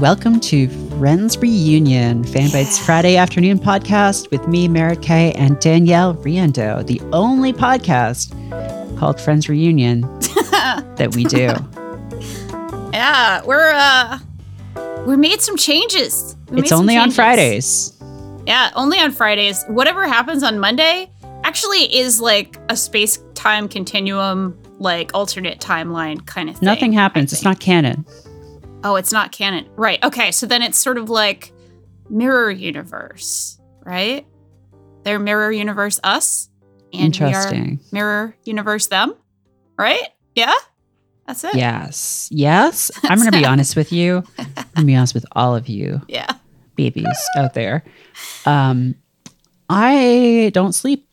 Welcome to Friends Reunion, Fanbyte's Friday afternoon podcast with me, Merritt K, and Danielle Riendeau, the only podcast called Friends Reunion that we do. Yeah, we're uh we made some changes. We it's only on. Fridays. Yeah, only on Fridays. Whatever happens on Monday actually is like a space time continuum, like alternate timeline kind of thing. Nothing happens. It's not canon. Oh, it's not canon. Right. Okay. So then it's sort of like mirror universe, right? They're mirror universe us. And we are Interesting. mirror universe them. Right? Yeah? That's it. Yes. Yes. I'm going to be honest with you. I'm going to be honest with all of you Yeah. babies out there. Um, I don't sleep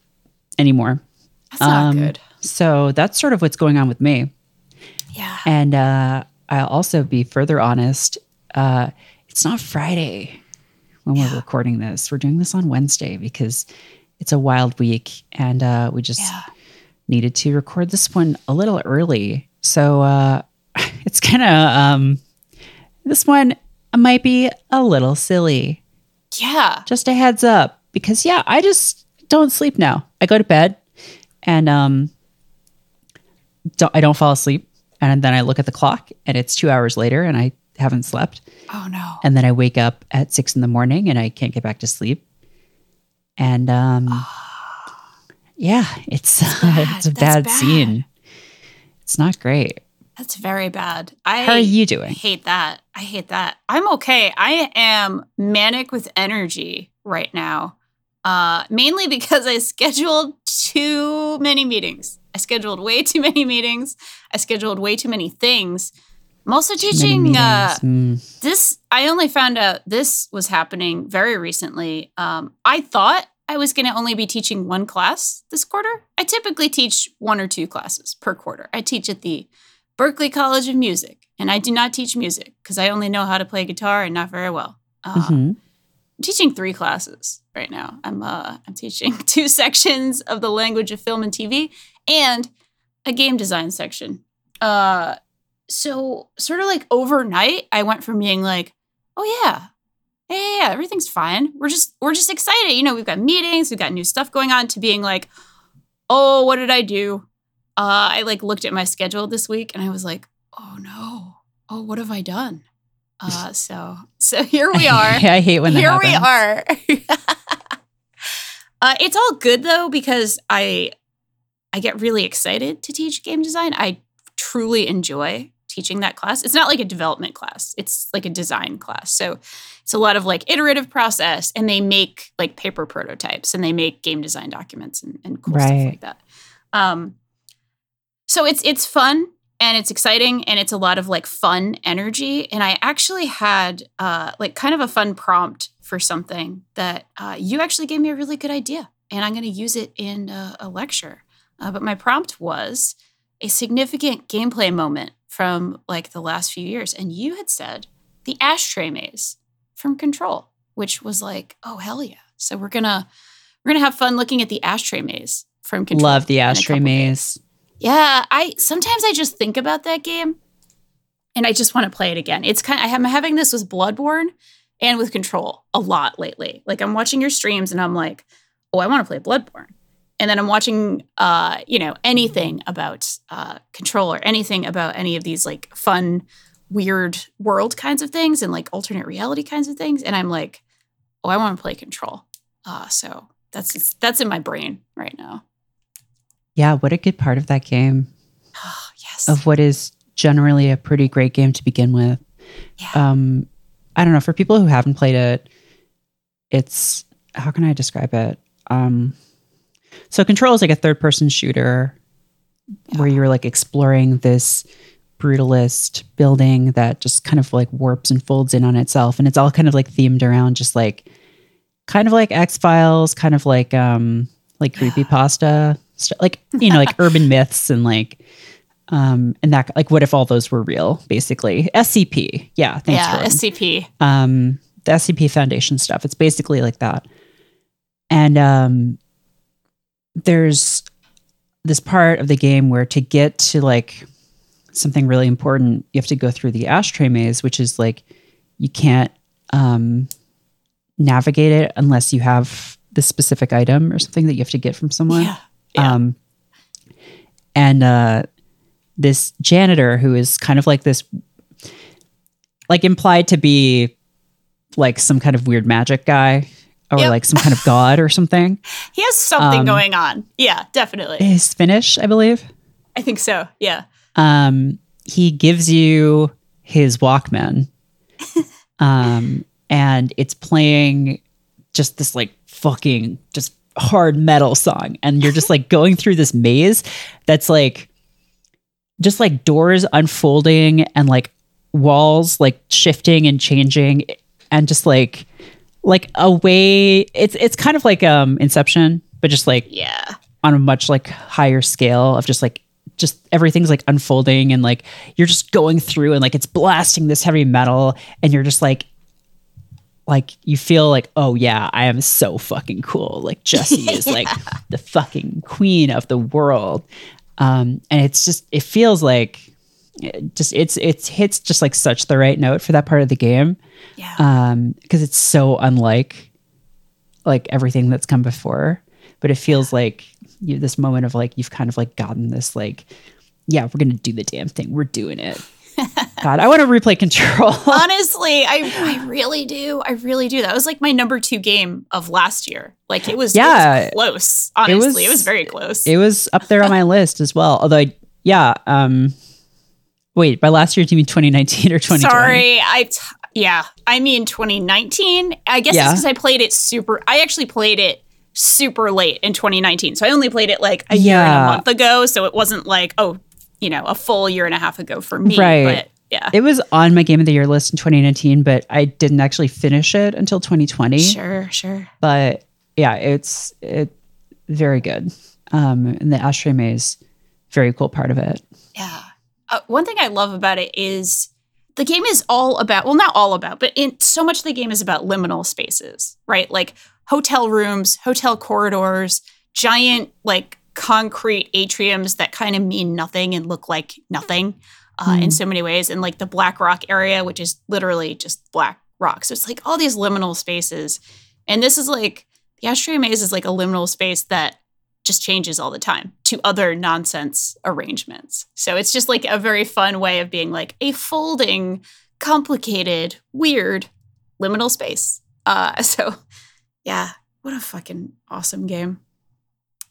anymore. That's not Um, good. So that's sort of what's going on with me. Yeah. And uh, I'll also be further honest. Uh, it's not Friday when we're Yeah. recording this. We're doing this on Wednesday because it's a wild week, and uh, we just Yeah. needed to record this one a little early. So uh, it's kind of um, this one might be a little silly. Yeah. Just a heads up, because yeah, I just don't sleep now. I go to bed, and um, don't, I don't fall asleep, and then I look at the clock, and it's two hours later, and I haven't slept, Oh no. and then I wake up at six in the morning, and I can't get back to sleep, and um, yeah, it's bad. it's a That's bad, bad. scene. It's not great. That's very bad. I How are you doing? hate that. I hate that. I'm okay. I am manic with energy right now. Uh, mainly because I scheduled too many meetings. I scheduled way too many meetings. I scheduled way too many things. I'm also teaching uh. Mm. this. I only found out this was happening very recently. Um, I thought I was going to only be teaching one class this quarter. I typically teach one or two classes per quarter. I teach at the Berklee College of Music, and I do not teach music because I only know how to play guitar and not very well. Uh, Mhm. I'm teaching three classes right now. I'm uh, I'm teaching two sections of the language of film and TV and a game design section. Uh, so sort of like overnight, I went from being like, oh yeah, yeah, yeah, everything's fine. We're just we're just excited. You know, we've got meetings, we've got new stuff going on. To being like, oh, what did I do? Uh, I like looked at my schedule this week and I was like, oh no, oh what have I done? Uh, so so here we are. yeah, I hate when that Here we are. uh, it's all good though because I I get really excited to teach game design. I truly enjoy teaching that class. It's not like a development class. It's like a design class. So it's a lot of like iterative process and they make like paper prototypes and they make game design documents and, and cool stuff like that. Um so it's it's fun and it's exciting and it's a lot of like fun energy and i actually had uh like kind of a fun prompt for something that uh, you actually gave me a really good idea and i'm going to use it in a, a lecture uh, but my prompt was a significant gameplay moment from like the last few years and you had said the ashtray maze from control which was like oh hell yeah so we're gonna we're gonna have fun looking at the ashtray maze from control Love the ashtray maze. Yeah, I sometimes I just think about that game and I just want to play it again. It's kind of, I'm having this with Bloodborne and with Control a lot lately. Like I'm watching your streams and I'm like, "Oh, I want to play Bloodborne." And then I'm watching uh, you know, anything about uh Control or anything about any of these like fun weird world kinds of things and like alternate reality kinds of things and I'm like, "Oh, I want to play Control." Uh so that's that's in my brain right now. Yeah, what a good part of that game. Oh, yes. Of what is generally a pretty great game to begin with. yeah. Um, I don't know. For people who haven't played it, it's how can I describe it? Um, so Control is like a third person shooter where you're like exploring this brutalist building that just kind of like warps and folds in on itself, and it's all kind of like themed around just like kind of like X Files, kind of like um like creepy pasta, like you know like urban myths and like um and that like what if all those were real basically? Scp yeah thanks yeah, Jordan. SCP. um the scp foundation stuff. It's basically like that. And um there's this part of the game where to get to like something really important you have to go through the ashtray maze which is like you can't um, navigate it unless you have the specific item or something that you have to get from someone. Yeah. Yeah. Um, and uh, this janitor who is kind of like this, like implied to be like some kind of weird magic guy or Yep. like some kind of god or something, he has something um, going on. Yeah, definitely. is Finnish, I believe. I think so. Yeah. um, he gives you his Walkman, um, and it's playing just this like fucking just hard metal song, and you're just like going through this maze that's like just like doors unfolding and like walls like shifting and changing, and just like like a way. It's it's kind of like um Inception, but just like Yeah. on a much like higher scale of just like just everything's like unfolding and like you're just going through and like it's blasting this heavy metal and you're just like like you feel like oh yeah i am so fucking cool like jessie is like the fucking queen of the world um and it's just it feels like it just it's it's hits just like such the right note for that part of the game Yeah. um because it's so unlike like everything that's come before but it feels like you this moment of like you've kind of like gotten this like yeah we're gonna do the damn thing we're doing it god i want to replay control Honestly, I, I really do. I really do. That was like my number two game of last year. Like it was, it was Yeah. close. Honestly, it was, was- very close. it was up there on my list as well although I, yeah um wait by last year do you mean 2019 or 2020 Sorry, I t- yeah. I mean 2019. I guess Yeah. it's because I played it super. I actually played it super late in 2019. So I only played it like a year and a month ago. So it wasn't like oh, you know, a full year and a half ago for me. Right. But yeah, it was on my game of the year list in 2019 but i didn't actually finish it until 2020 sure, sure. but yeah, it's it very good. Um, and the ashtray maze, very cool part of it. Yeah. Uh, one thing I love about it is the game is all about, well, not all about, but in so much of the game is about liminal spaces, right? Like hotel rooms, hotel corridors, giant, like concrete atriums that kind of mean nothing and look like nothing uh, in Mm. so many ways. And like the Black Rock area, which is literally just black rock. So it's like all these liminal spaces. And this is like, the ashtray maze is like a liminal space that just changes all the time to other nonsense arrangements. So it's just like a very fun way of being like a folding, complicated, weird liminal space. Uh, so yeah, what a fucking awesome game.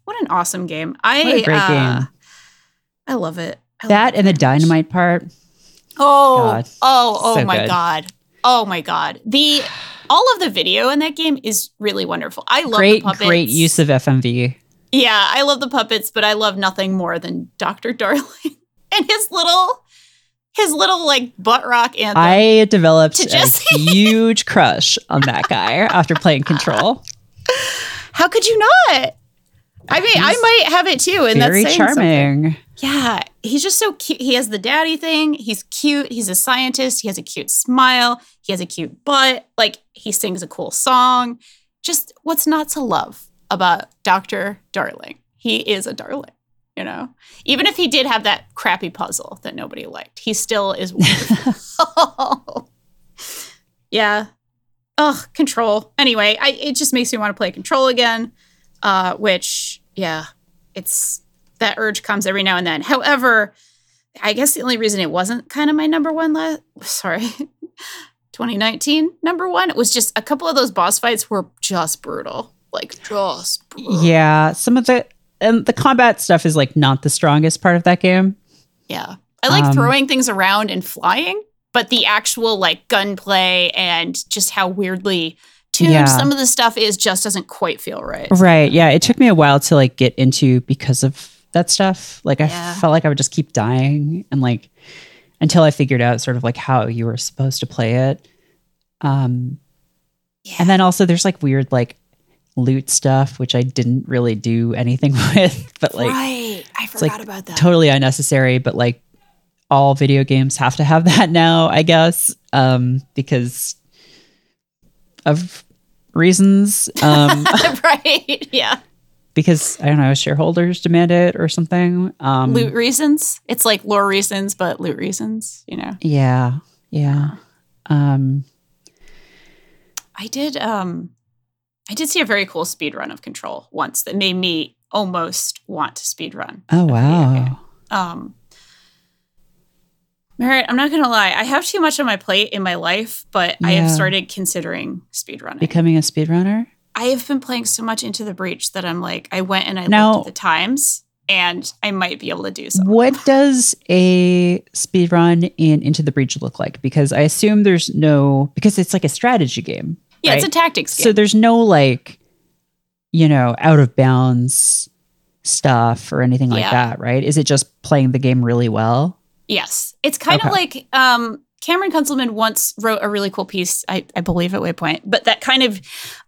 What an awesome game. I great uh, game. I love it. I love That it and the dynamite part. Oh, God. oh, oh So my good. god. Oh my god. The all of the video in that game is really wonderful. I love great, the puppets. great use of FMV. Yeah, I love the puppets, but I love nothing more than Dr. Darling and his little his little like butt rock anthem. I developed a huge crush on that guy after playing Control. How could you not? I mean, I might have it too, and Very that's saying something. charming. Yeah, he's just so cute. He has the daddy thing. He's cute. He's a scientist. He has a cute smile. He has a cute butt. Like he sings a cool song. Just what's not to love about Dr. Darling? He is a darling, you know? Even if he did have that crappy puzzle that nobody liked, he still is yeah. Ugh, control. Anyway, I, it just makes me want to play control again. Uh, which, yeah, it's that urge comes every now and then. However, I guess the only reason it wasn't kind of my number one last sorry, 2019 number one it was just a couple of those boss fights were just brutal. Like just. Yeah, some of the and the combat stuff is like not the strongest part of that game. Yeah. I like Um, throwing things around and flying, but the actual like gunplay and just how weirdly tuned Yeah. some of the stuff is just doesn't quite feel right. Right. Yeah. It took me a while to like get into because of that stuff. Like I Yeah. felt like I would just keep dying and like until I figured out sort of like how you were supposed to play it. Um Yeah. and then also there's like weird like loot stuff which I didn't really do anything with, but like right. I like about that. totally unnecessary, but like all video games have to have that now, I guess. Um because of reasons. Um right. Yeah. because I don't know, shareholders demand it or something. Um, loot reasons. It's like lore reasons, but loot reasons, you know? Yeah, yeah. Um, I did um I did see a very cool speed run of Control once that made me almost want to speed run. Oh wow. Um Merritt, I'm not gonna lie, I have too much on my plate in my life, but I have started considering speed running. Becoming a speed runner. I have been playing so much into the breach that I'm like, I went and I Now- looked at the times and I might be able to do something. What does a speedrun in Into the Breach look like? Because I assume there's no because it's like a strategy game. Yeah, it's a right? tactics game. So there's no like, you know, out of bounds stuff or anything like Yeah. that, right? Is it just playing the game really well? Yes. It's kind of like um, Cameron Kunzelman once wrote a really cool piece, I, I believe at Waypoint, but that kind of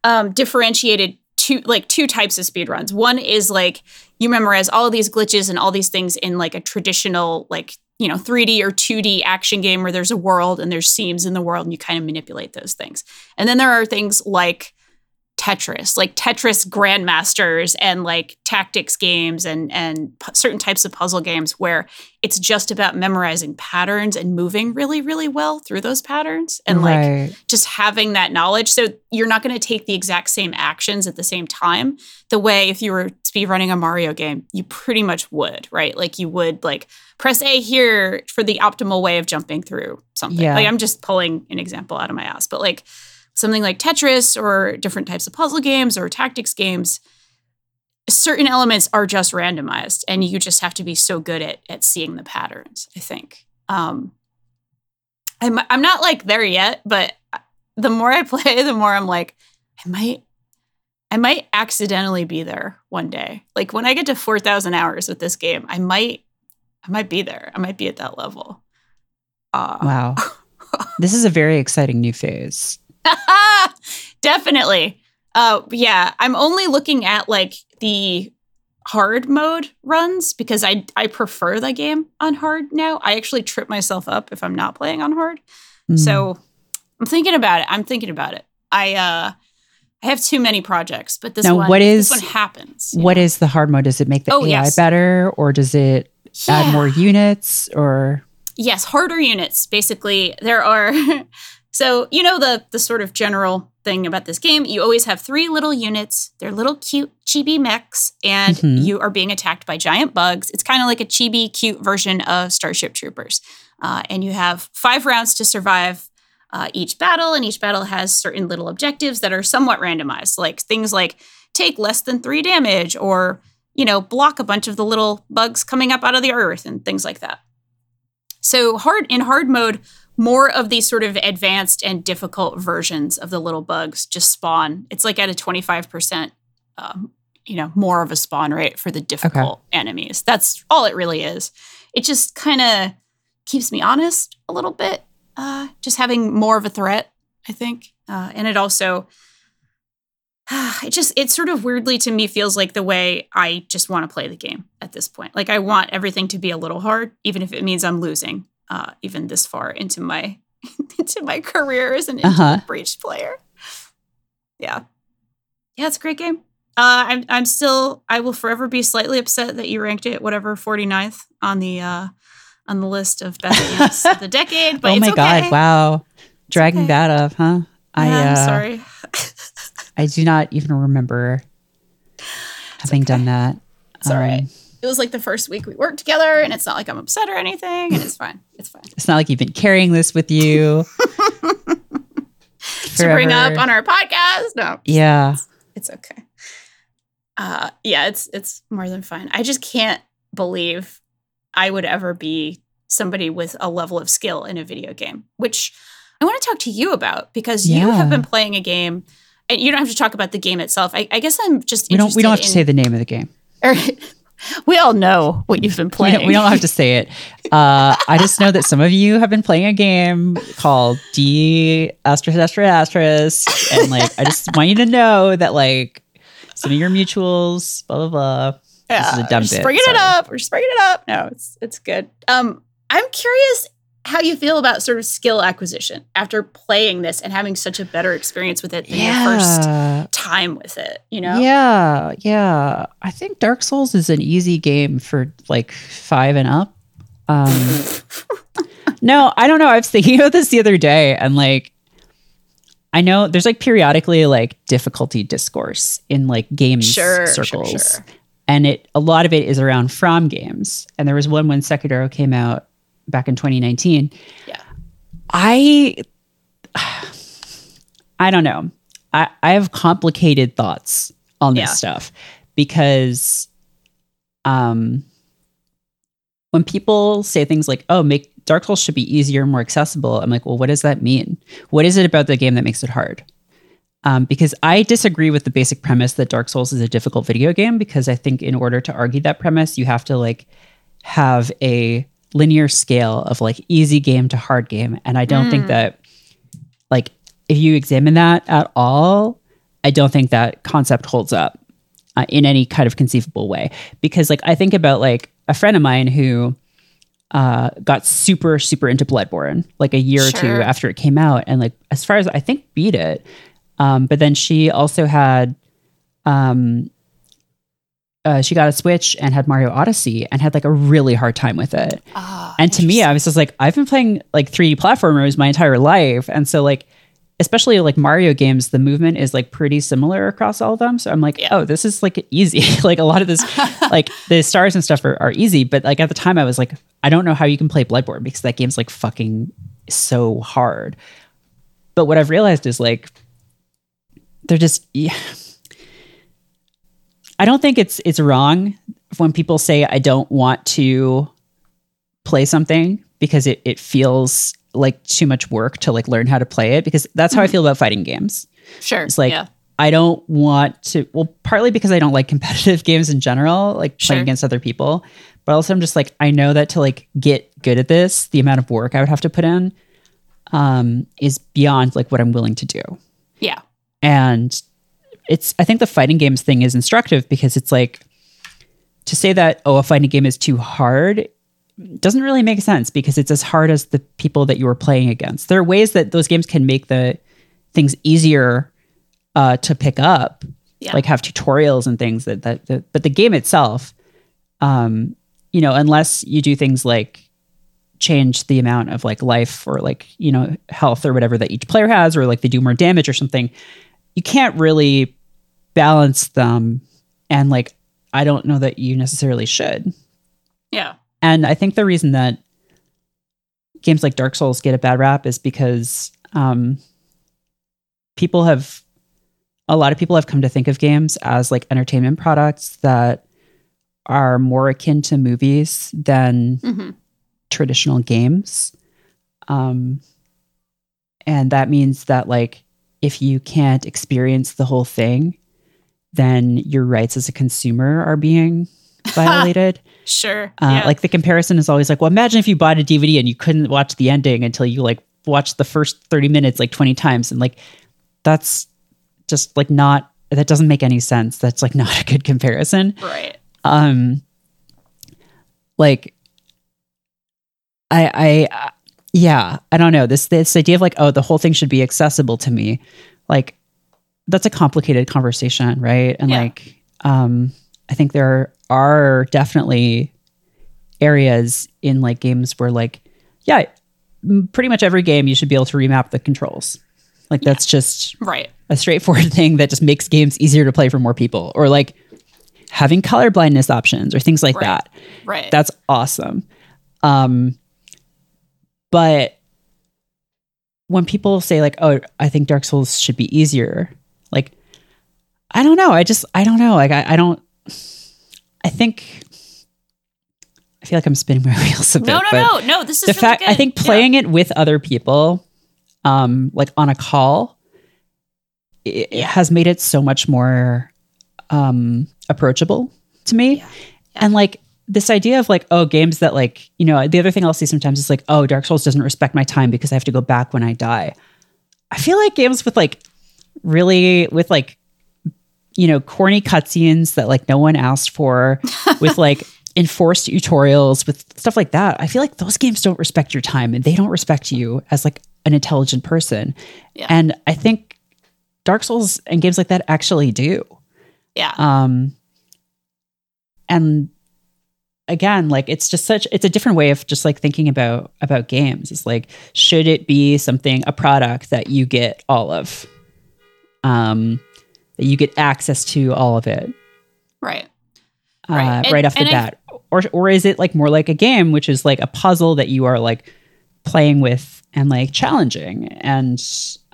um, differentiated two like two types of speedruns. One is like you memorize all of these glitches and all these things in like a traditional like you know 3D or 2D action game where there's a world and there's seams in the world and you kind of manipulate those things. And then there are things like Tetris, like Tetris grandmasters and like tactics games and and p- certain types of puzzle games where it's just about memorizing patterns and moving really really well through those patterns and like just having that knowledge. So you're not going to take the exact same actions at the same time the way if you were speedrunning a Mario game, you pretty much would, right? Like you would like press A here for the optimal way of jumping through something. Yeah. Like I'm just pulling an example out of my ass, but like something like Tetris or different types of puzzle games or tactics games, certain elements are just randomized and you just have to be so good at at seeing the patterns, I think. Um I'm I'm not like there yet, but the more I play, the more I'm like I might I might accidentally be there one day. Like when I get to 4000 hours with this game, I might I might be there. I might be at that level. Uh Wow. this is a very exciting new phase. Definitely. Uh, yeah, I'm only looking at like the hard mode runs because I I prefer the game on hard now. I actually trip myself up if I'm not playing on hard. Mm. So I'm thinking about it. I'm thinking about it. I uh I have too many projects, but this Now, one what this one happens. what know? is the hard mode? Does it make the Oh, AI yes. better or does it add more units or yes harder units basically there are so you know the the sort of general thing about this game? You always have three little units. They're little cute chibi mechs and Mhm. you are being attacked by giant bugs. It's kind of like a chibi cute version of starship troopers. Uh, and you have five rounds to survive uh, each battle and each battle has certain little objectives that are somewhat randomized like things like take less than three damage or you know block a bunch of the little bugs coming up out of the earth and things like that. So hard in hard mode, more of these sort of advanced and difficult versions of the little bugs just spawn. It's like at a twenty five percent, um, you know, more of a spawn rate for the difficult enemies. That's all it really is. It just kind of keeps me honest a little bit. Uh, just having more of a threat, I think, uh, and it also. It just, it sort of weirdly to me feels like the way I just want to play the game at this point. Like I want everything to be a little hard, even if it means I'm losing, uh, even this far into my into my career as an Uh-huh. uh breached player. Yeah, yeah, it's a great game. Uh, I'm I'm still I will forever be slightly upset that you ranked it whatever 49th on the uh, on the list of best games of the decade. But Oh my okay. god, wow. Dragging okay. that up, huh? I Yeah, uh, I'm sorry. I do not even remember having done that. It's all right. It was like the first week we worked together, and it's not like I'm upset or anything, and it's fine. It's fine. It's not like you've been carrying this with you. to bring up on our podcast. No, Yeah. it's okay. Uh, yeah, it's it's more than fine. I just can't believe I would ever be somebody with a level of skill in a video game, which I want to talk to you about because you have been playing a game. And you don't have to talk about the game itself. I, I guess I'm just We don't we don't have to say the name of the game. in- we all know what you've been We playing. don't, we don't have to say it. Uh, I just know that some of you have been playing a game called D asterisk asterisk asterisk, and like I just want you to know that like some of your mutuals, blah blah blah. Yeah, this is a dumb we're just bit, bringing it sorry. up. We're just bringing it up. No, it's it's good. Um, I'm curious how you feel about sort of skill acquisition after playing this and having such a better experience with it than your first time with it. You know? yeah, yeah. I think Dark Souls is an easy game for like five and up. Um, no, I don't know. I was thinking about this the other day, and like, I know there's like periodically like difficulty discourse in like games Sure, sure, circles. sure. And it a lot of it is around From games. And there was one when Sekiro came out back in 2019. Yeah. I I don't know. I, I have complicated thoughts on this Yeah. stuff because um when people say things like, oh, make Dark Souls should be easier more accessible, I'm like, well, what does that mean? What is it about the game that makes it hard? Um, because I disagree with the basic premise that Dark Souls is a difficult video game, because I think in order to argue that premise, you have to like have a linear scale of like easy game to hard game. And I don't think that like if you examine that at all, I don't think that concept holds up uh, in any kind of conceivable way. Because like I think about like a friend of mine who uh, got super super into Bloodborne like a year or two after it came out, and like as far as I think beat it. Um, but then she also had um, uh, she got a Switch and had Mario Odyssey and had like a really hard time with it. Ah, And to me, I was just like, I've been playing like 3D platformers my entire life. And so, like, especially like Mario games, the movement is like pretty similar across all of them. So I'm like, Yeah. oh, this is like easy. like, a lot of this, like, the stars and stuff are, are easy. But like at the time, I was like, I don't know how you can play Bloodborne because that game's like fucking so hard. But what I've realized is like, they're just, yeah. I don't think it's it's wrong when people say I don't want to play something because it, it feels like too much work to like learn how to play it because that's how I feel about fighting games. sure. It's like yeah. I don't want to well partly because I don't like competitive games in general, like Sure. playing against other people, but also I'm just like I know that to like get good at this, the amount of work I would have to put in um is beyond like what I'm willing to do. yeah. And it's I think the fighting games thing is instructive because it's like to say that oh a fighting game is too hard doesn't really make sense because it's as hard as the people that you are playing against. There are ways that those games can make the things easier uh, to pick up, Yeah. like have tutorials and things that that. that but the game itself, um, you know, unless you do things like change the amount of like life or like you know health or whatever that each player has, or like they do more damage or something, you can't really balance them. And like, I don't know that you necessarily should. Yeah. And I think the reason that games like Dark Souls get a bad rap is because um, people have, a lot of people have come to think of games as like entertainment products that are more akin to movies than hmm traditional games. Um, and that means that, like, if you can't experience the whole thing, then your rights as a consumer are being violated. Sure. Uh, yeah. Like the comparison is always like, well, imagine if you bought a DVD and you couldn't watch the ending until you like watched the first 30 minutes like 20 times. And like, that's just like not, that doesn't make any sense. That's like not a good comparison. right. Um, like, I, I, uh, yeah, I don't know. This, this idea of like, oh, the whole thing should be accessible to me. Like, that's a complicated conversation, right? And Yeah. like, um, I think there are definitely areas in like games where like, yeah, pretty much every game you should be able to remap the controls. Like that's just Right. a straightforward thing that just makes games easier to play for more people, or like having color blindness options or things like Right. that. Right. That's awesome. Um, but when people say like, "Oh, I think Dark Souls should be easier," I don't know. I just I don't know. Like, I, I don't. I think. I feel like I'm spinning my wheels a bit. no, no, no, no. This is the really fact I good. think Yeah. playing it with other people, um, like on a call, it, it has made it so much more um approachable to me. Yeah. And like this idea of like, oh, games that like, you know, the other thing I'll see sometimes is like, oh, Dark Souls doesn't respect my time because I have to go back when I die. I feel like games with like really with like you know corny cutscenes that like no one asked for with like enforced tutorials with stuff like that i feel like those games don't respect your time and they don't respect you as like an intelligent person Yeah. and i think dark souls and games like that actually do Yeah. um and again, like it's just such it's a different way of just like thinking about about games. It's like should it be something a product that you get all of, um, that you get access to all of it, Right. uh, Right. And- right off the and I- bat, or or is it like more like a game, which is like a puzzle that you are like playing with and like challenging? And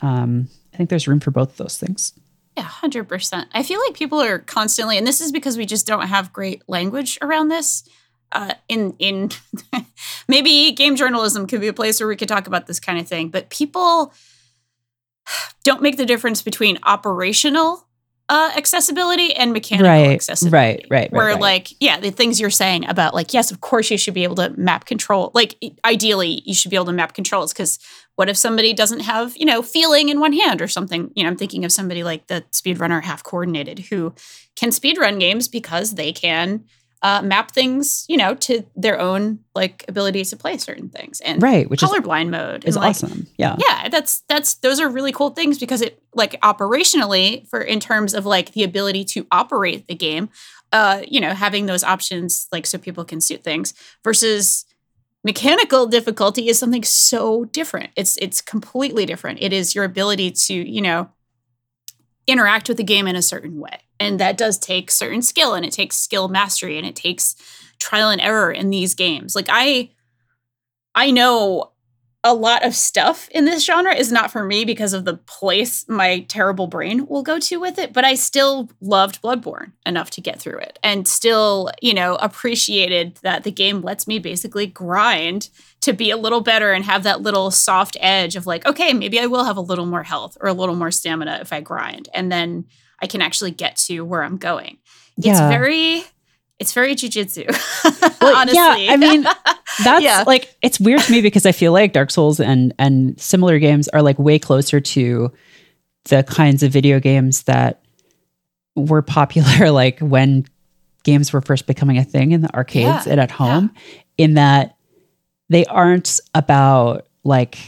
um, I think there's room for both of those things. Yeah, hundred percent. I feel like people are constantly, and this is because we just don't have great language around this. Uh, in in maybe game journalism could be a place where we could talk about this kind of thing, but people don't make the difference between operational uh, accessibility and mechanical Right, accessibility. right, right, right, Where right. like, yeah, the things you're saying about like, yes, of course you should be able to map control. Like, ideally, you should be able to map controls because what if somebody doesn't have you know feeling in one hand or something? You know, I'm thinking of somebody like the speedrunner HalfCoordinated who can speedrun games because they can. Uh, map things, you know, to their own like ability to play certain things, and Right, which is colorblind mode is and, like, awesome. Yeah. yeah that's that's those are really cool things because it like operationally for in terms of like the ability to operate the game uh you know having those options like so people can suit things versus mechanical difficulty is something so different it's it's completely different it is your ability to you know interact with the game in a certain way. And that does take certain skill and it takes skill mastery and it takes trial and error in these games. Like i i know a lot of stuff in this genre is not for me because of the place my terrible brain will go to with it but i still loved bloodborne enough to get through it and still you know appreciated that the game lets me basically grind to be a little better and have that little soft edge of like okay maybe i will have a little more health or a little more stamina if i grind and then i can actually get to where i'm going. It's very it's very jujitsu Well, honestly yeah, I mean, That's Yeah. like it's weird to me because I feel like Dark Souls and and similar games are like way closer to the kinds of video games that were popular like when games were first becoming a thing in the arcades Yeah, and at home in that they aren't about like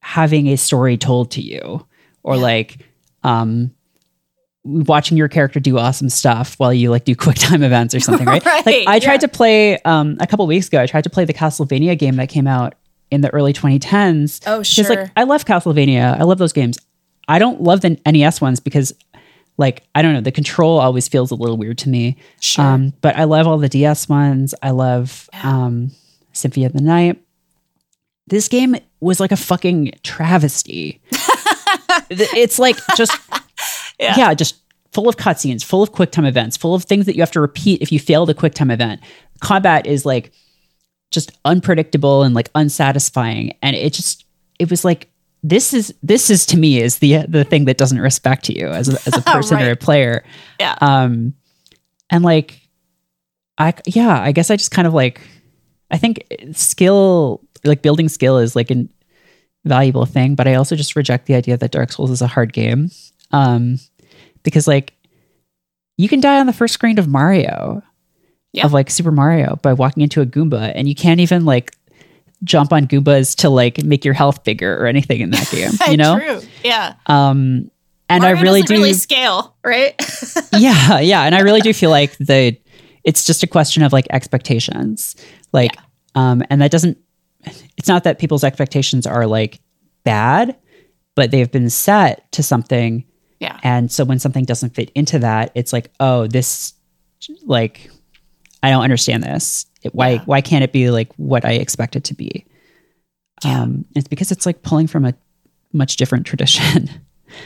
having a story told to you or Yeah. like um watching your character do awesome stuff while you like do quick time events or something right, like i tried yeah. to play um a couple weeks ago i tried to play the castlevania game that came out in the early 2010s oh sure. because like I love Castlevania. I love those games. I don't love the NES ones because like I don't know, the control always feels a little weird to me. sure Um, but I love all the DS ones. I love Yeah. um Symphony of the Night. This game was like a fucking travesty. It's like just Yeah. yeah. just full of cutscenes, full of quick time events, full of things that you have to repeat if you fail the quick time event. Combat is like just unpredictable and like unsatisfying, and it just it was like this is this is to me is the the thing that doesn't respect you as a, as a person or a player. Yeah. Um, and like, I yeah, I guess I just kind of like, I think skill like building skill is like an valuable thing, but I also just reject the idea that Dark Souls is a hard game. Um, because like you can die on the first screen of Mario, Yeah. of like Super Mario by walking into a Goomba, and you can't even like jump on Goombas to like make your health bigger or anything in that game. You know, True. Yeah. um, and Mario I really do. really scale, right? yeah, yeah, and I really do feel like the it's just a question of like expectations, like, um, and that doesn't. It's not that people's expectations are like bad, but they've been set to something yeah. And so when something doesn't fit into that, it's like, oh, this, like, I don't understand this. It, why Yeah. why can't it be like what I expect it to be? Yeah. Um, it's because it's like pulling from a much different tradition.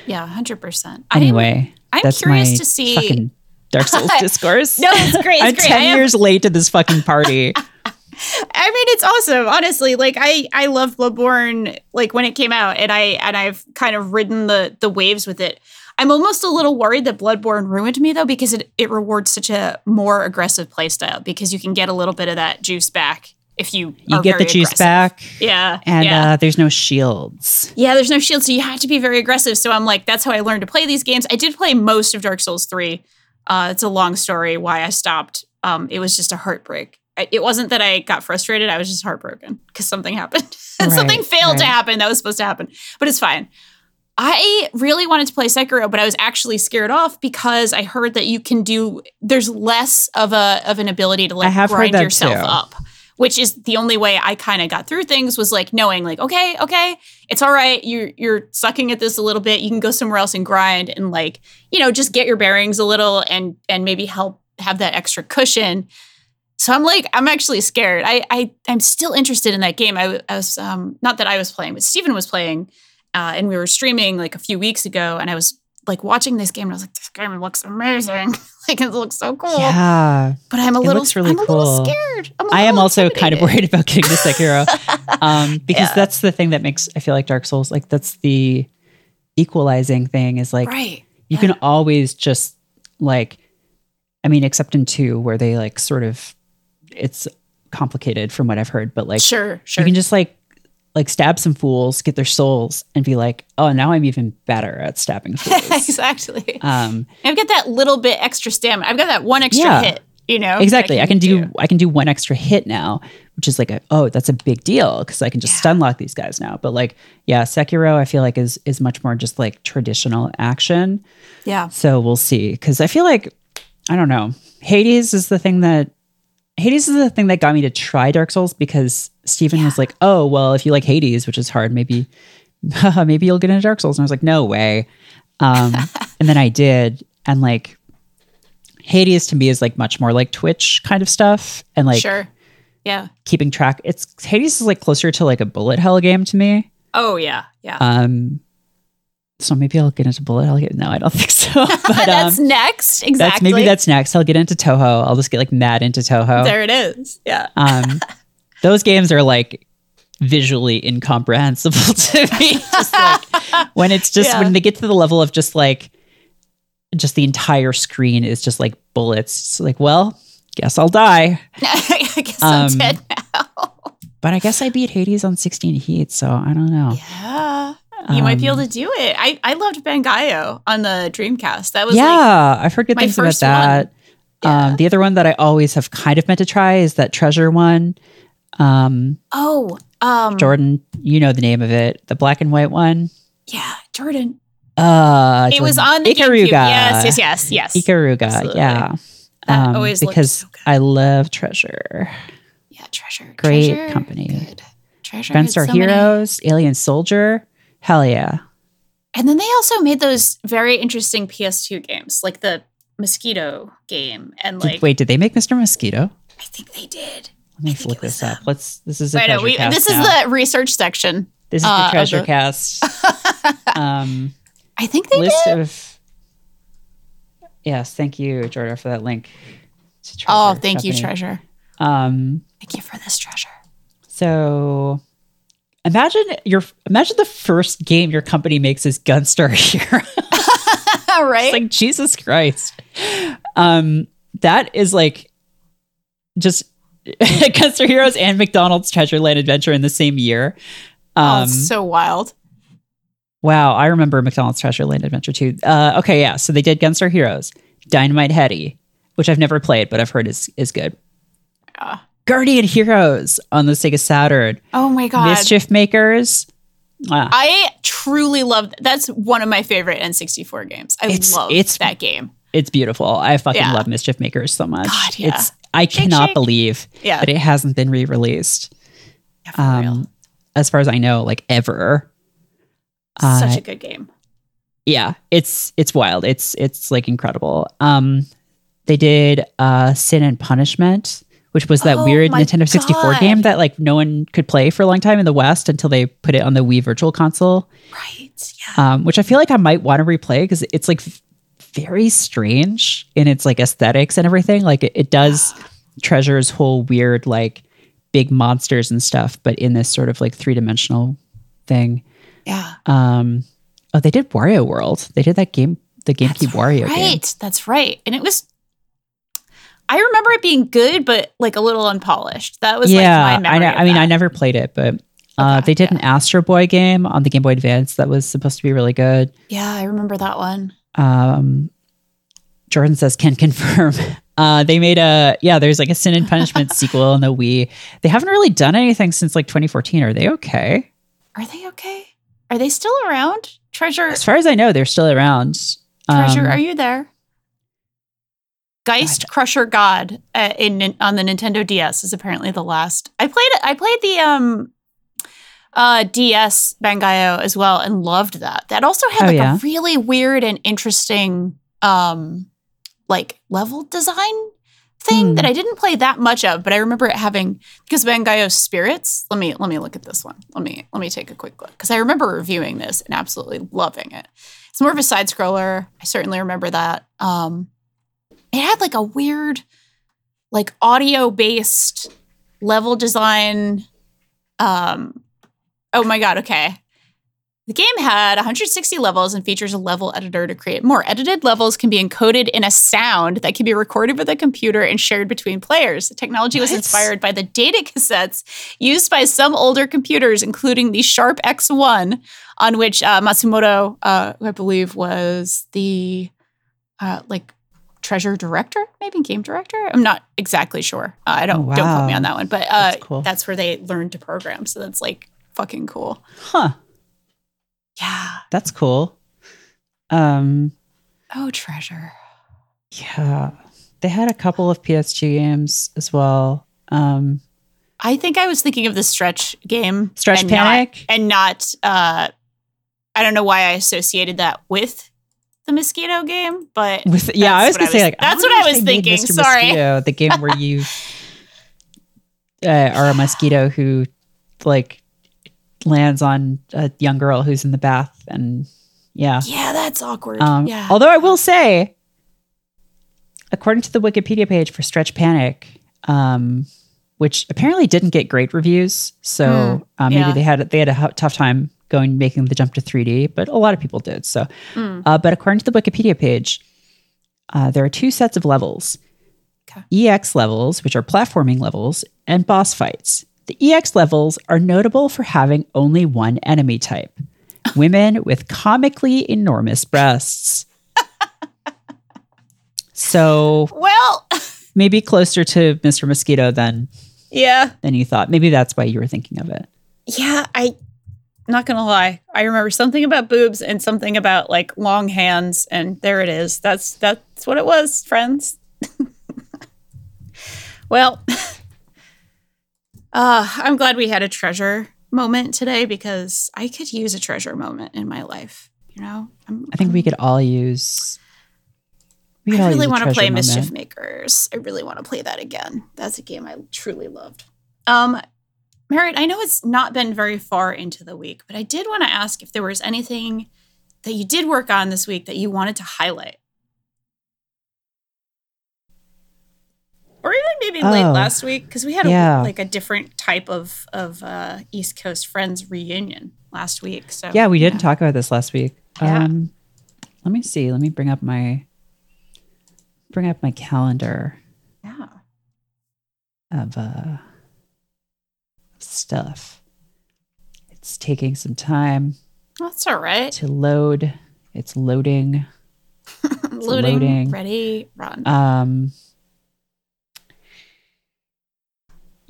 Yeah. Hundred percent. anyway, I'm that's curious to see- Dark Souls discourse. No, it's great. It's I'm great. ten I have- years late to this fucking party. I mean, it's awesome. Honestly, like I, I love Bloodborne. Like when it came out, and I, and I've kind of ridden the the waves with it. I'm almost a little worried that Bloodborne ruined me though, because it it rewards such a more aggressive playstyle because you can get a little bit of that juice back if you You get the juice aggressive. back, Yeah, and yeah. uh, there's no shields. Yeah, there's no shields, so you have to be very aggressive. So I'm like, that's how I learned to play these games. I did play most of Dark Souls 3. Uh, it's a long story why I stopped. Um, it was just a heartbreak. It wasn't that I got frustrated. I was just heartbroken because something happened. and something Right, failed to happen that was supposed to happen. But it's fine. I really wanted to play Sekiro, but I was actually scared off because I heard that you can do there's less of a of an ability to I like grind yourself too. up. Which is the only way I kind of got through things was like knowing like okay, okay, it's all right. You're you're sucking at this a little bit. You can go somewhere else and grind and like, you know, just get your bearings a little and and maybe help have that extra cushion. So I'm like, I'm actually scared. I, I I'm still interested in that game. I was um not that I was playing, but Stephen was playing, uh, and we were streaming like a few weeks ago, and I was like watching this game, and I was like, this game looks amazing. like it looks so cool. Yeah. But I'm a It little, really I'm a little cool. scared. I'm a I am also kind of worried about getting to Sekiro. um, because Yeah. that's the thing that makes I feel like Dark Souls like that's the equalizing thing is like right. you can always just like I mean except in 2 where they like sort of it's complicated from what I've heard but like sure, sure. you can just like like stab some fools, get their souls and be like, "Oh, now I'm even better at stabbing fools." exactly. um I've got that little bit extra stamina. I've got that one extra Yeah. hit. You know exactly. I can do I can do one extra hit now, which is like a oh, that's a big deal because I can just Yeah. stun lock these guys now. But like, yeah, Sekiro I feel like is is much more just like traditional action. Yeah. So we'll see because I feel like I don't know. Hades is the thing that Hades is the thing that got me to try Dark Souls because Steven was like, "Oh, well, if you like Hades, which is hard, maybe maybe you'll get into Dark Souls." And I was like, "No way." Um, and then I did, and like Hades to me is like much more like Twitch kind of stuff, and like sure. Yeah. keeping track. It's Hades is like closer to like a bullet hell game to me. Oh yeah. Yeah. Um, so maybe I'll get into bullet hell game. No, I don't think so. But that's um, next. Exactly. that's maybe that's next. I'll get into Touhou. I'll just get like mad into Touhou. there it is. Yeah. Um, those games are like visually incomprehensible to me. just like when it's just Yeah. when they get to the level of just like just the entire screen is just like bullets. It's like, well, guess I'll die. I guess Um, I'm dead now. But I guess I beat Hades on 16 heat, so I don't know. Yeah. You might be able Um, to do it. I, I loved Bangai-O on the Dreamcast. That was yeah, like I've heard good things about that. Yeah. Um, the other one that I always have kind of meant to try is that treasure one. Um, oh, um Jordan, you know the name of it, the black and white one. yeah, Jordan. Uh, It was on the Ikaruga. GameCube. Yes, yes, yes, yes. Ikaruga, Absolutely. yeah. That Um, always because so. I love treasure. Yeah, treasure. Great treasure, company. Good. Treasure. Gunstar so many- Heroes, Alien Soldier. Hell yeah. And then they also made those very interesting PS2 games, like the mosquito game, and Did- like wait, did they make Mr. Mosquito? I think they did. Let me look this up. them. Let's. This is a Right, no, we, this is now. the research section. This is uh, the treasure the- cast. um, I think they list did. of. Yes, thank you, Jordan, for that link. Oh, thank you, treasure. Um, Thank you for this treasure. so imagine your imagine the first game your company makes is Gunstar Hero. right? It's like Jesus Christ. Um, that is like just Gunstar Heroes and McDonald's Treasure Land Adventure in the same year. oh, Um, it's so wild. wow, I remember McDonald's Treasure Land Adventure too. Uh, okay, yeah, so they did Gunstar Heroes, Dynamite Headdy, which I've never played but I've heard is is good. Yeah. Guardian Heroes on the Sega Saturn, Oh my god. Mischief Makers. Ah, I truly love that's one of my favorite N64 games. I It's- love it's- that game. It's beautiful. I fucking Yeah. love Mischief Makers so much. God, yeah. It's I cannot shake. believe Yeah. that it hasn't been re-released. Yeah, for real. Um, as far as I know, like ever. Uh, Such a good game. yeah, it's it's wild. It's it's like incredible. Um, they did uh, Sin and Punishment, which was that Oh weird Nintendo 64 God. game that like no one could play for a long time in the West until they put it on the Wii Virtual Console. Right. Yeah. um, which I feel like I might want to replay because it's like very strange in its like aesthetics and everything. Like it, it does treasures whole weird like big monsters and stuff, but in this sort of like three dimensional thing. Yeah. Um, oh, they did Wario World. They did that game, the GameCube Wario right. game. That's right. And it was I remember it being good, but like a little unpolished. That was yeah, like my I know. I mean, I never played it, but. Uh, Okay, they did an Astro Boy game on the Game Boy Advance that was supposed to be really good. Yeah, I remember that one. Um jordan says can confirm uh they made a yeah there's like a sin and punishment sequel on the wii they haven't really done anything since like 2014 are they okay Are they okay? Are they still around? Treasure, As far as I know, they're still around. Treasure, Um, are you there? Gaist Crusher God uh, in on the Nintendo DS is apparently the last. I played it. I played the um uh DS Bangai-O as well and loved that. That also had Oh, like yeah? a really weird and interesting um like level design thing Hmm. that I didn't play that much of, but I remember it having because Bangai-O Spirits. Let me let me look at this one. Let me let me take a quick look because I remember reviewing this and absolutely loving it. It's more of a side scroller. I certainly remember that. Um, it had like a weird, like audio based level design. Um, oh my god! Okay, the game had 160 levels and features a level editor to create more. Edited levels can be encoded in a sound that can be recorded with a computer and shared between players. The technology was inspired by the data cassettes used by some older computers, including the Sharp X1, on which uh, Matsumoto, uh, I believe was the uh, like treasure director, maybe game director. I'm not exactly sure. Uh, I don't Oh, don't quote me on that one, but uh, That's cool. that's where they learned to program. So that's like fucking cool. Huh. Yeah. That's cool. Um, Oh, treasure. yeah. They had a couple of PS2 games as well. Um, I think I was thinking of the stretch game. Stretch and not- Panic. and not uh I don't know why I associated that with the mosquito game, but with yeah, I was gonna I say like that's what I was thinking. Mr. Sorry. Mosquito, the game where you uh, are a mosquito who like lands on a young girl who's in the bath and yeah. yeah, that's awkward. Um, yeah. Although I will say, according to the Wikipedia page for Stretch Panic, um, which apparently didn't get great reviews, so uh, maybe yeah. they had they had a tough time going making the jump to 3D, but a lot of people did. So, Mm. uh, but according to the Wikipedia page, uh, there are two sets of levels: Okay. EX levels, which are platforming levels, and boss fights. The EX levels are notable for having only one enemy type women with comically enormous breasts. so well, maybe closer to Mr. Mosquito than yeah. than you thought. Maybe that's why you were thinking of it. Yeah, I not gonna lie. I remember something about boobs and something about like long hands, and there it is. That's that's what it was, friends. well, uh, I'm glad we had a treasure moment today because I could use a treasure moment in my life. You know, I'm, I think we could all use. We could I all really want to play moment. Mischief Makers. I really want to play that again. That's a game I truly loved. Um, Merritt, I know it's not been very far into the week, but I did want to ask if there was anything that you did work on this week that you wanted to highlight. Or even maybe late Oh, last week, because we had yeah. a, like a different type of of uh, East Coast Friends reunion last week. So Yeah, we didn't talk about this last week. Yeah. Um, let me see. Let me bring up my bring up my calendar Yeah. of uh, stuff. It's taking some time That's all right. to load. It's loading. Loading, loading. ready, run. Um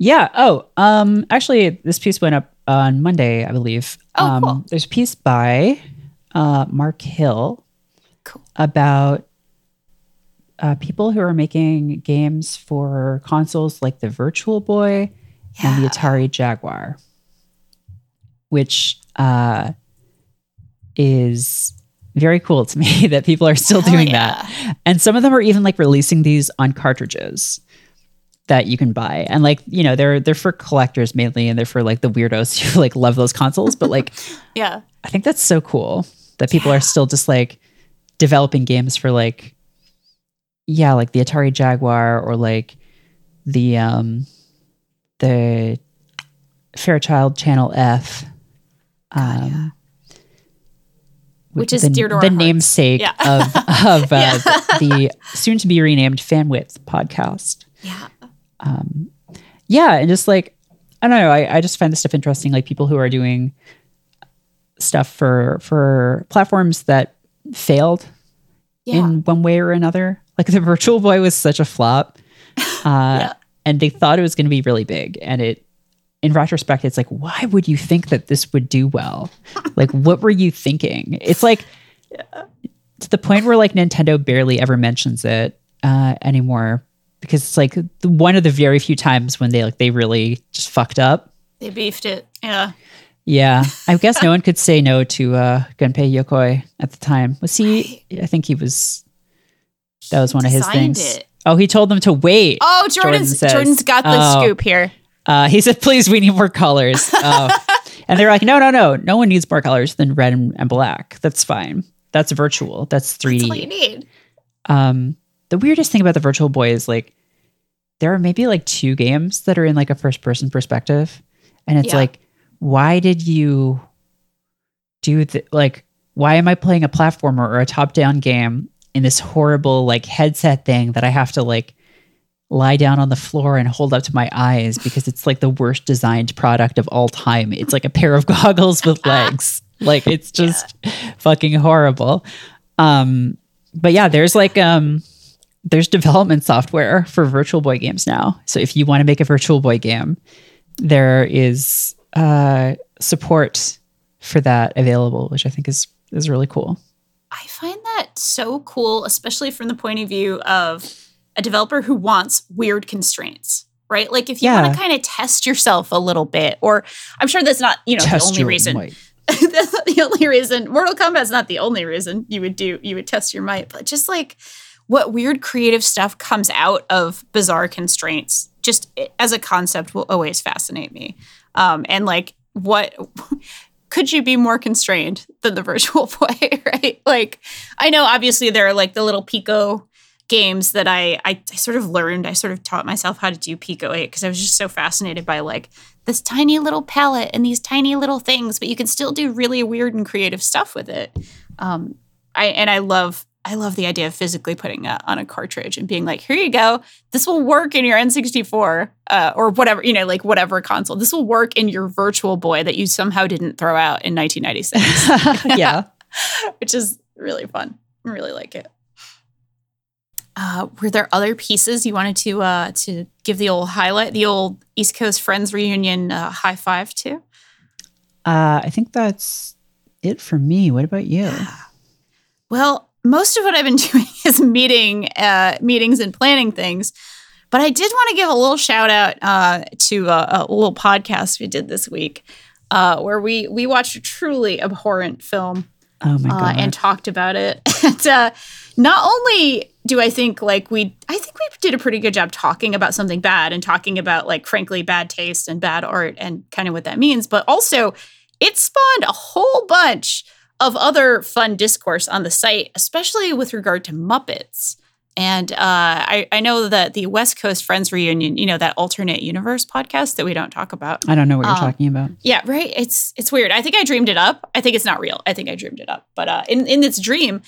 Yeah, oh, um actually this piece went up on Monday, I believe. Oh, um cool. there's a piece by uh Mark Hill Cool. about uh, people who are making games for consoles like the Virtual Boy and the Atari Jaguar, which uh, is very cool to me that people are still Hell doing yeah. that. And some of them are even like releasing these on cartridges that you can buy. And like, you know, they're they're for collectors mainly and they're for like the weirdos who like love those consoles, but like Yeah. I think that's so cool that people are still just like developing games for like yeah, like the Atari Jaguar or like the um the Fairchild Channel F. Yeah. Um Which the, is dear to the namesake Yeah. of of uh, Yeah. the soon to be renamed FanWidth podcast Yeah. Um, yeah, and just like I don't know, I, I just find this stuff interesting. Like people who are doing stuff for for platforms that failed Yeah. in one way or another. Like the Virtual Boy was such a flop, uh, and they thought it was going to be really big, and it in retrospect, it's like, why would you think that this would do well? like, what were you thinking? It's like to the point where like Nintendo barely ever mentions it uh, anymore because it's like one of the very few times when they like they really just fucked up. They beefed it. Yeah. Yeah, I guess no one could say no to uh, Gunpei Yokoi at the time. Was he? I think he was. That was one of his things. it. Oh, he told them to wait. Oh, Jordan Jordan's says. Jordan's got the Oh. scoop here. Uh, he said, "Please, we need more colors." Oh. and they're like, "No, no, no. No one needs more colors than red and, and black. That's fine. That's virtual. That's 3D." That's all you need. um the weirdest thing about the virtual boy is like there are maybe like two games that are in like a first person perspective. And it's Yeah. like why did you do the like why am i playing a platformer or a top down game in this horrible like headset thing that i have to like lie down on the floor and hold up to my eyes because it's like the worst designed product of all time? It's like a pair of goggles with legs. Like it's just fucking horrible. Um but yeah there's like um there's development software for virtual boy games now so if you want to make a virtual boy game there is uh support for that available which i think is is really cool I find that so cool, especially from the point of view of a developer who wants weird constraints, right? Like if you Yeah. want to kind of test yourself a little bit, or I'm sure that's not, you know, Test the only reason. might. that's not the only reason. Mortal Kombat's not the only reason you would do you would test your might, but just like what weird creative stuff comes out of bizarre constraints, just as a concept, will always fascinate me. Um, and like, what could you be more constrained than the Virtual Boy, right? Like, I know obviously there are like the little Pico games that I, I I sort of learned. I sort of taught myself how to do Pico 8 because I was just so fascinated by like this tiny little palette and these tiny little things, but you can still do really weird and creative stuff with it. Um, I and I love I love the idea of physically putting that on a cartridge and being like, here you go, this will work in your N64 uh, or whatever you know, like whatever console. This will work in your Virtual Boy that you somehow didn't throw out in 1996 yeah which is really fun. I really like it. Uh, were there other pieces you wanted to uh, to give the old highlight, the old East Coast Friends reunion uh, high five to? uh i think that's it for me what about you Well, most of what I've been doing is meeting uh, meetings and planning things. But I did want to give a little shout out uh, to a, a little podcast we did this week, uh, where we we watched a truly abhorrent film oh my uh, god and talked about it. and uh, not only do I think like we, I think we did a pretty good job talking about something bad and talking about like frankly bad taste and bad art and kind of what that means, but also it spawned a whole bunch of other fun discourse on the site, especially with regard to Muppets. And uh, I, I know that the West Coast Friends reunion, you know, that alternate universe podcast that we don't talk about. i don't know what you're um, talking about Yeah, right. It's it's weird. I think I dreamed it up. I think it's not real. I think I dreamed it up. But uh, in in its dream,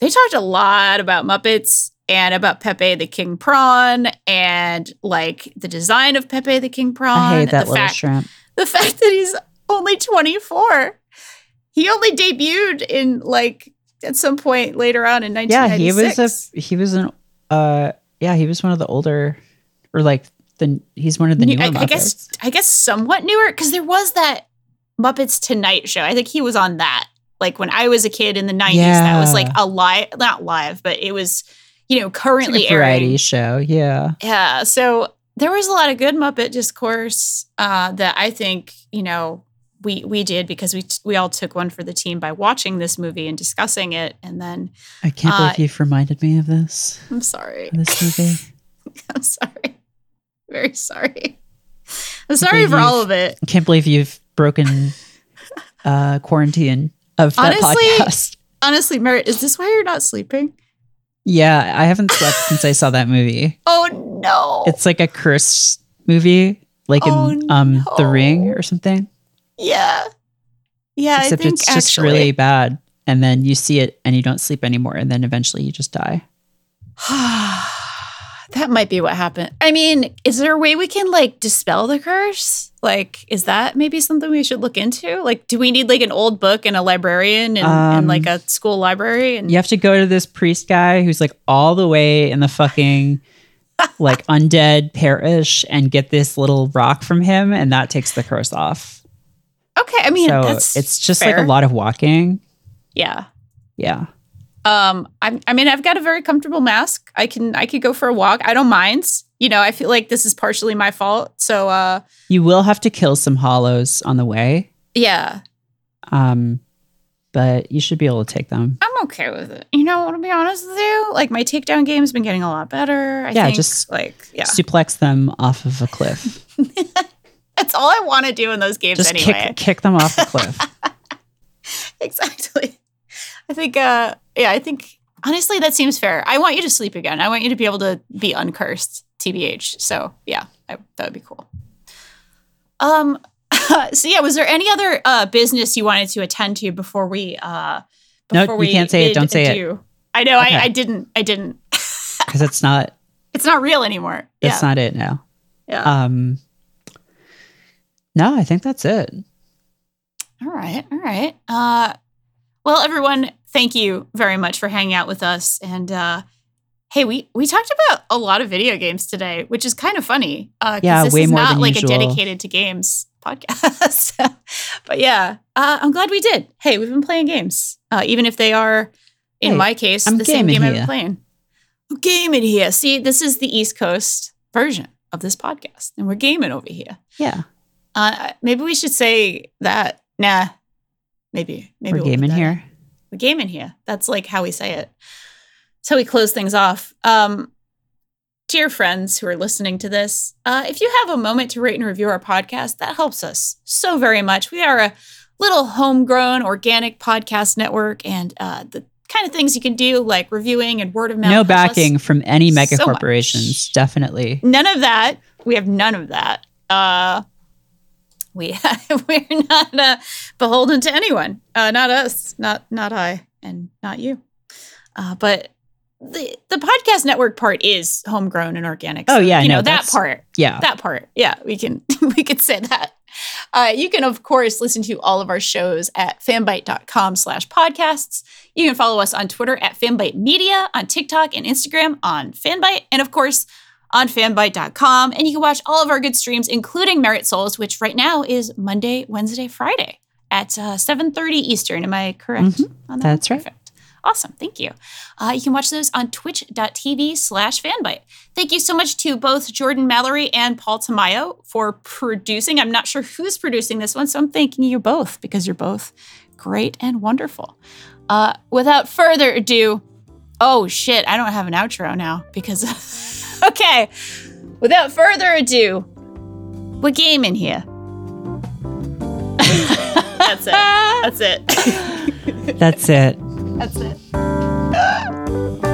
they talked a lot about Muppets and about Pepe the King Prawn and like the design of Pepe the King Prawn. i hate that the little fact, shrimp the fact that he's only 24. He only debuted in like at some point later on in yeah he was a he was an uh yeah he was one of the older or like the he's one of the New- newer I, I guess I guess somewhat newer because there was that Muppets Tonight show. I think he was on that. Like when I was a kid in the nineties, that was like Yeah. a live, not live, but it was you know currently like a variety airing. show yeah Yeah, so there was a lot of good Muppet discourse uh, that I think you know we we did because we t- we all took one for the team by watching this movie and discussing it, and then i can't Uh, believe you've reminded me of this I'm sorry, this movie I'm sorry, very sorry. I'm sorry for all of it. I can't believe you've broken uh quarantine of that Honestly, podcast Honestly, Merritt, is this why you're not sleeping? yeah i haven't slept since i saw that movie Oh no! it's like a cursed movie like Oh, in um the ring or something yeah, yeah. except I think it's just really bad and then you see it and you don't sleep anymore and then eventually you just die that might be what happened. I mean, is there a way we can like dispel the curse? Like, is that maybe something we should look into? Like, do we need like an old book and a librarian and, and Um, like a school library? And you have to go to this priest guy who's like all the way in the fucking like undead parish and get this little rock from him, and that takes the curse off. Okay, I mean so that's it's just like a lot of walking. Yeah. Yeah. Um, I, I mean, I've got a very comfortable mask. I can, I could go for a walk. I don't mind. You know, I feel like this is partially my fault. So, uh, You will have to kill some hollows on the way. yeah, Um, but you should be able to take them. I'm okay with it. You know, to be honest with you, like my takedown game's been getting a lot better. I Yeah, think, just like, yeah, Suplex them off of a cliff. that's all I want to do in those games Just anyway. kick kick them off the cliff. exactly. I think, uh, yeah, I think honestly that seems fair. I want you to sleep again. I want you to be able to be uncursed, tbh. So yeah, I, that would be cool. Um. so yeah, was there any other uh, business you wanted to attend to before we? Uh, No, before you we can't say it. Don't say it. adieu? I know. Okay. I, I didn't. I didn't. Because it's not It's not real anymore. it's yeah. not it now. yeah. Um No, I think that's it. All right. All right. Uh, well, everyone, thank you very much for hanging out with us. And uh, hey, we we talked about a lot of video games today, which is kind of funny. Uh, Yeah, this way is more not like usual. a dedicated to games podcast. but yeah, uh, I'm glad we did. Hey, we've been playing games, uh, even if they are, in Hey, my case, I'm the same game I've been playing. I'm gaming here. See, this is the East Coast version of this podcast, and we're gaming over here. Yeah. Uh, maybe we should say that. Nah, maybe maybe We're we'll that in. here. We're gaming here. That's like how we say it. That's how we close things off. Um, dear friends who are listening to this, uh, if you have a moment to rate and review our podcast, that helps us so very much. We are a little homegrown organic podcast network, and uh, the kind of things you can do, like reviewing and word of mouth. No backing from any mega so corporations, much. definitely. None of that. We have none of that. Uh, we we're not uh, beholden to anyone. Uh, not us. Not not I, and not you. Uh, but the the podcast network part is homegrown and organic. Oh, yeah, you no, know that part. Yeah. That part. Yeah, we can we could say that. Uh, you can of course listen to all of our shows at fanbyte.com slash podcasts. You can follow us on Twitter at fanbyte media, on TikTok and Instagram on fanbyte, and of course on fanbyte.com. And you can watch all of our good streams, including Merritt Souls, which right now is Monday, Wednesday, Friday at uh, 7.30 Eastern. Am I correct? Mhm. on that? That's right. Perfect. Awesome. Thank you. Uh, you can watch those on twitch.tv slash fanbyte. Thank you so much to both Jordan Mallory and Paul Tamayo for producing. I'm not sure who's producing this one, so I'm thanking you both because you're both great and wonderful. Uh, without further ado, oh shit, I don't have an outro now because, okay, without further ado, we're gaming here. That's it. That's it. That's it. That's it.